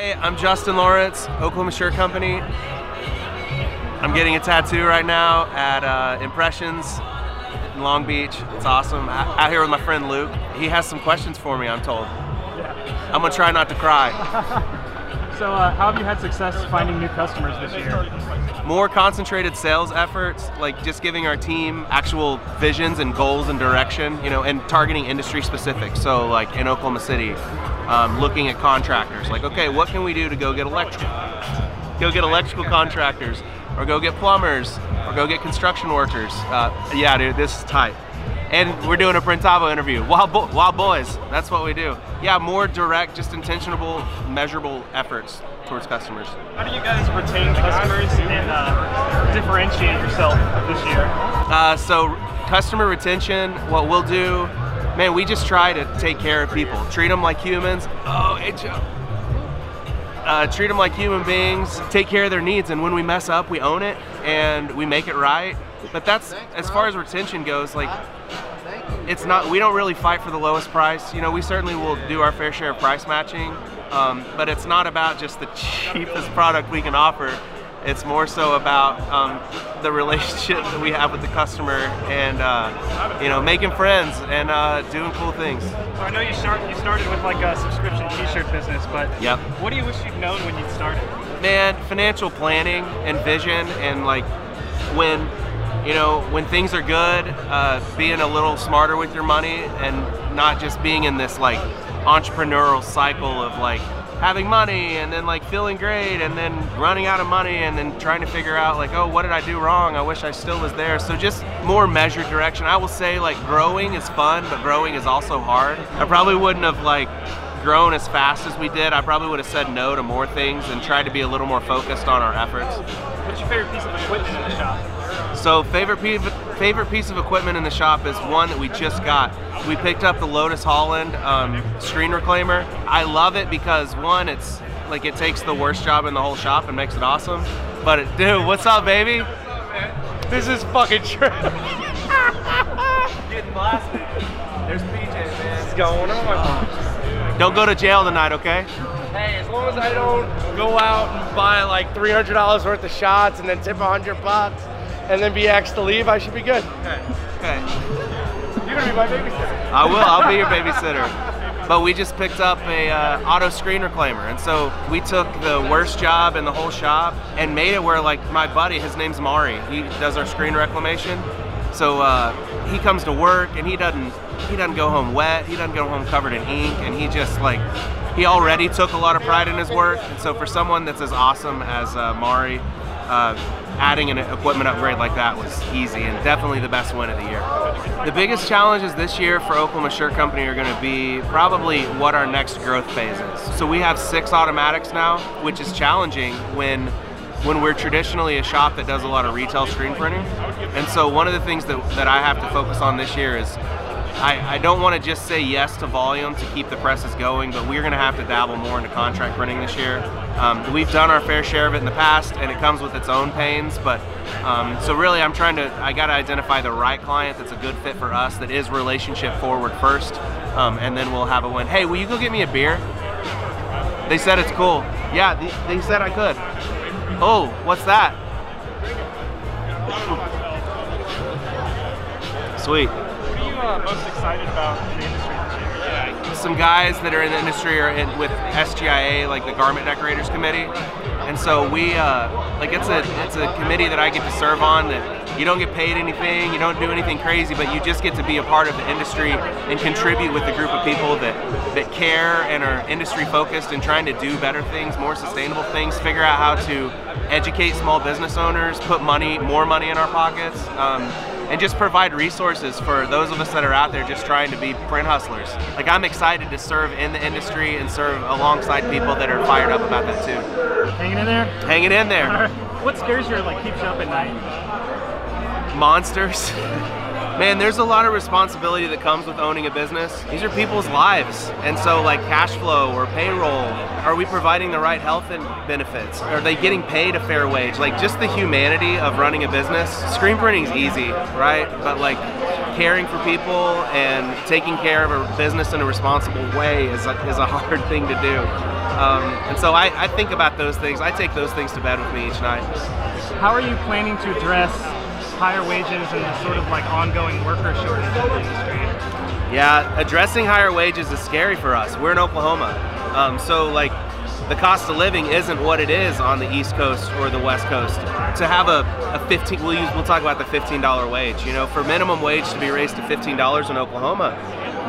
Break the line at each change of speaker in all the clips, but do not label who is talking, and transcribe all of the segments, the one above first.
Hey, I'm Justin Lawrence, Oklahoma Shirt Company. I'm getting a tattoo right now at uh, Impressions in Long Beach. It's awesome. Out here with my friend Luke. He has some questions for me, I'm told. I'm gonna try not to cry.
so, uh, how have you had success finding new customers this year?
More concentrated sales efforts, like just giving our team actual visions and goals and direction, you know, and targeting industry specific. So, like in Oklahoma City, um, looking at contractors, like, okay, what can we do to go get electrical, go get electrical contractors, or go get plumbers, or go get construction workers. Uh, yeah, dude, this is tight. And we're doing a Printavo interview. Wild, Bo Wild Boys, that's what we do. Yeah, more direct, just intentional, measurable efforts towards customers.
How do you guys retain customers and uh, differentiate yourself this year?
Uh, so customer retention, what we'll do, man, we just try to take care of people, treat them like humans. Oh, hey Joe. Uh, treat them like human beings, take care of their needs, and when we mess up, we own it and we make it right. But that's as far as retention goes. Like, it's not. We don't really fight for the lowest price. You know, we certainly will do our fair share of price matching, um, but it's not about just the cheapest product we can offer. It's more so about um, the relationship that we have with the customer and uh, you know making friends and uh, doing cool things.
So I know you start you started with like a subscription T-shirt business, but
yep.
what do you wish you'd known when you started?
Man, financial planning and vision and like when you know when things are good, uh, being a little smarter with your money and not just being in this like entrepreneurial cycle of like having money and then like feeling great and then running out of money and then trying to figure out like oh what did I do wrong? I wish I still was there. So just more measured direction. I will say like growing is fun but growing is also hard. I probably wouldn't have like grown as fast as we did. I probably would have said no to more things and tried to be a little more focused on our efforts
favorite piece of equipment in the shop?
So favorite piece, favorite piece of equipment in the shop is one that we just got. We picked up the Lotus Holland um, screen reclaimer. I love it because one, it's like it takes the worst job in the whole shop and makes it awesome. But it, dude, what's up, baby? This is fucking true. Getting blasted. There's PJ, man.
What's going on?
Don't go to jail tonight, okay?
Hey, as long as I don't go out and buy like $300 worth of shots and then tip 100 bucks and then be asked to leave, I should be good.
Okay. Okay.
You're gonna be my babysitter.
I will. I'll be your babysitter. But we just picked up a uh, auto screen reclaimer, and so we took the worst job in the whole shop and made it where like my buddy, his name's Mari, he does our screen reclamation. So uh, he comes to work and he doesn't he doesn't go home wet. He doesn't go home covered in ink, and he just like he already took a lot of pride in his work. And so for someone that's as awesome as uh, Mari. Uh, adding an equipment upgrade like that was easy and definitely the best win of the year. The biggest challenges this year for Oklahoma Shirt Company are going to be probably what our next growth phase is. So we have six automatics now, which is challenging when when we're traditionally a shop that does a lot of retail screen printing. And so one of the things that, that I have to focus on this year is I, I don't want to just say yes to volume to keep the presses going, but we're going to have to dabble more into contract printing this year. Um, we've done our fair share of it in the past, and it comes with its own pains. But um, so really, I'm trying to I got to identify the right client that's a good fit for us, that is relationship forward first, um, and then we'll have a win. Hey, will you go get me a beer? They said it's cool. Yeah, they, they said I could. Oh, what's that? Sweet
uh, most excited about the industry this year?
Some guys that are in the industry are in, with SGIA, like the Garment Decorators Committee, and so we uh, like it's a it's a committee that I get to serve on that you don't get paid anything, you don't do anything crazy, but you just get to be a part of the industry and contribute with a group of people that that care and are industry focused and trying to do better things, more sustainable things, figure out how to educate small business owners, put money, more money in our pockets. Um, and just provide resources for those of us that are out there just trying to be print hustlers. Like I'm excited to serve in the industry and serve alongside people that are fired up about that too.
Hanging in there?
Hanging in there.
What scares you or like keeps you up at night?
Monsters. man, there's a lot of responsibility that comes with owning a business. These are people's lives. And so like cash flow or payroll, are we providing the right health and benefits? Are they getting paid a fair wage? Like just the humanity of running a business. Screen printing is easy, right? But like caring for people and taking care of a business in a responsible way is a, is a hard thing to do. Um, and so I, I think about those things. I take those things to bed with me each night.
How are you planning to address higher wages and the sort of like ongoing worker shortage in the industry?
Yeah, addressing higher wages is scary for us. We're in Oklahoma, um, so like the cost of living isn't what it is on the East Coast or the West Coast. To have a, a 15, we'll use, we'll talk about the $15 wage. You know, for minimum wage to be raised to $15 in Oklahoma,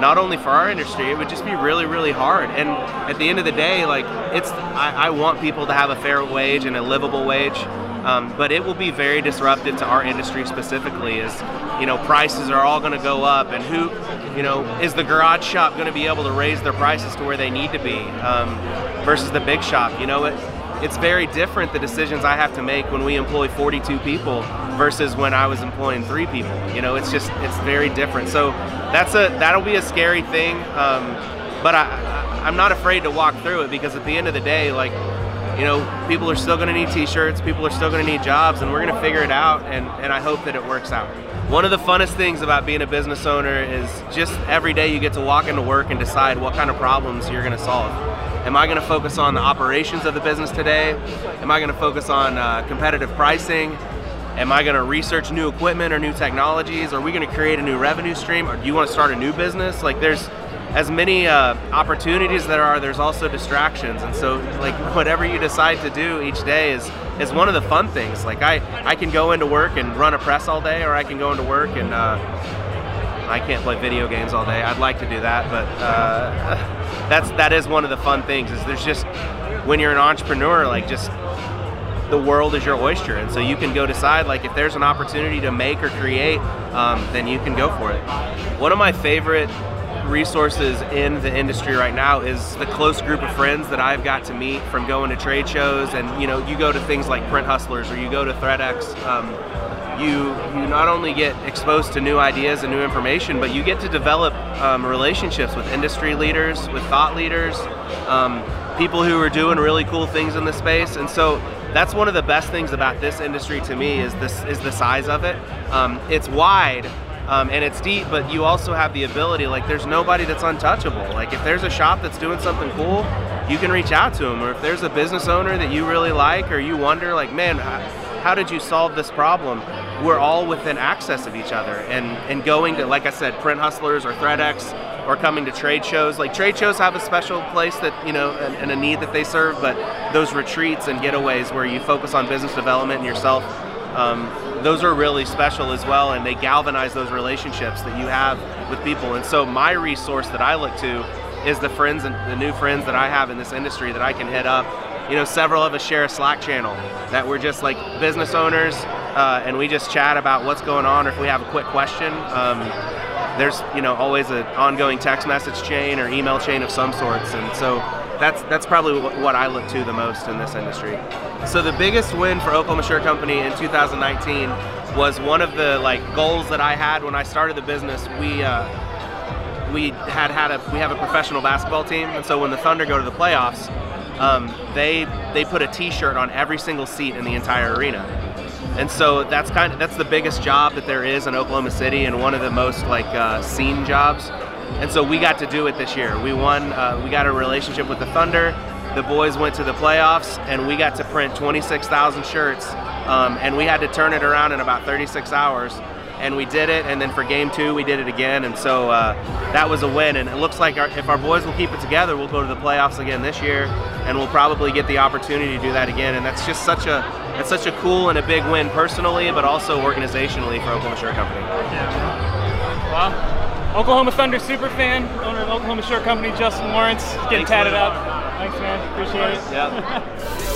not only for our industry, it would just be really, really hard. And at the end of the day, like it's, I, I want people to have a fair wage and a livable wage. Um, but it will be very disruptive to our industry specifically as you know prices are all going to go up and who you know is the garage shop going to be able to raise their prices to where they need to be um, versus the big shop you know it, it's very different the decisions i have to make when we employ 42 people versus when i was employing three people you know it's just it's very different. So that's a that'll be a scary thing um, but I, I i'm not afraid to walk through it because at the end of the day like you know, people are still going to need t-shirts, people are still going to need jobs, and we're going to figure it out, and, and I hope that it works out. One of the funnest things about being a business owner is just every day you get to walk into work and decide what kind of problems you're going to solve. Am I going to focus on the operations of the business today? Am I going to focus on uh, competitive pricing? Am I going to research new equipment or new technologies? Are we going to create a new revenue stream? Or do you want to start a new business? Like there's as many uh, opportunities there are, there's also distractions. And so, like, whatever you decide to do each day is is one of the fun things. Like, I I can go into work and run a press all day, or I can go into work and uh, I can't play video games all day. I'd like to do that, but uh, that's that is one of the fun things. Is there's just when you're an entrepreneur, like just the world is your oyster, and so you can go decide like if there's an opportunity to make or create, um, then you can go for it. One of my favorite resources in the industry right now is the close group of friends that I've got to meet from going to trade shows. And you know you go to things like Print Hustlers or you go to ThreadX um, you you not only get exposed to new ideas and new information but you get to develop um, relationships with industry leaders with thought leaders um, people who are doing really cool things in the space. And so that's one of the best things about this industry to me is this is the size of it. Um, it's wide um, and it's deep, but you also have the ability, like there's nobody that's untouchable. Like if there's a shop that's doing something cool, you can reach out to them. Or if there's a business owner that you really like or you wonder like, man, how did you solve this problem? We're all within access of each other. And, and going to, like I said, Print Hustlers or ThreadX or coming to trade shows. Like trade shows have a special place that, you know, and, and a need that they serve, but those retreats and getaways where you focus on business development and yourself, um, those are really special as well, and they galvanize those relationships that you have with people. And so, my resource that I look to is the friends and the new friends that I have in this industry that I can hit up. You know, several of us share a Slack channel that we're just like business owners, uh, and we just chat about what's going on, or if we have a quick question. Um, there's you know always an ongoing text message chain or email chain of some sorts, and so that's that's probably what I look to the most in this industry. So the biggest win for Oklahoma Shirt Company in 2019 was one of the like goals that I had when I started the business. We uh, we had had a we have a professional basketball team, and so when the Thunder go to the playoffs, um, they they put a T-shirt on every single seat in the entire arena. And so that's kind of that's the biggest job that there is in Oklahoma City, and one of the most like uh, seen jobs. And so we got to do it this year. We won. Uh, we got a relationship with the Thunder. The boys went to the playoffs, and we got to print 26,000 shirts. Um, and we had to turn it around in about 36 hours. And we did it. And then for game two, we did it again. And so uh, that was a win. And it looks like our, if our boys will keep it together, we'll go to the playoffs again this year, and we'll probably get the opportunity to do that again. And that's just such a it's such a cool and a big win personally, but also organizationally for Oklahoma Shirt Company.
Yeah. Well. Oklahoma Thunder super fan, owner of Oklahoma Shirt Company, Justin Lawrence, getting Thanks, tatted man. up. Thanks, man. Appreciate it.
Yeah.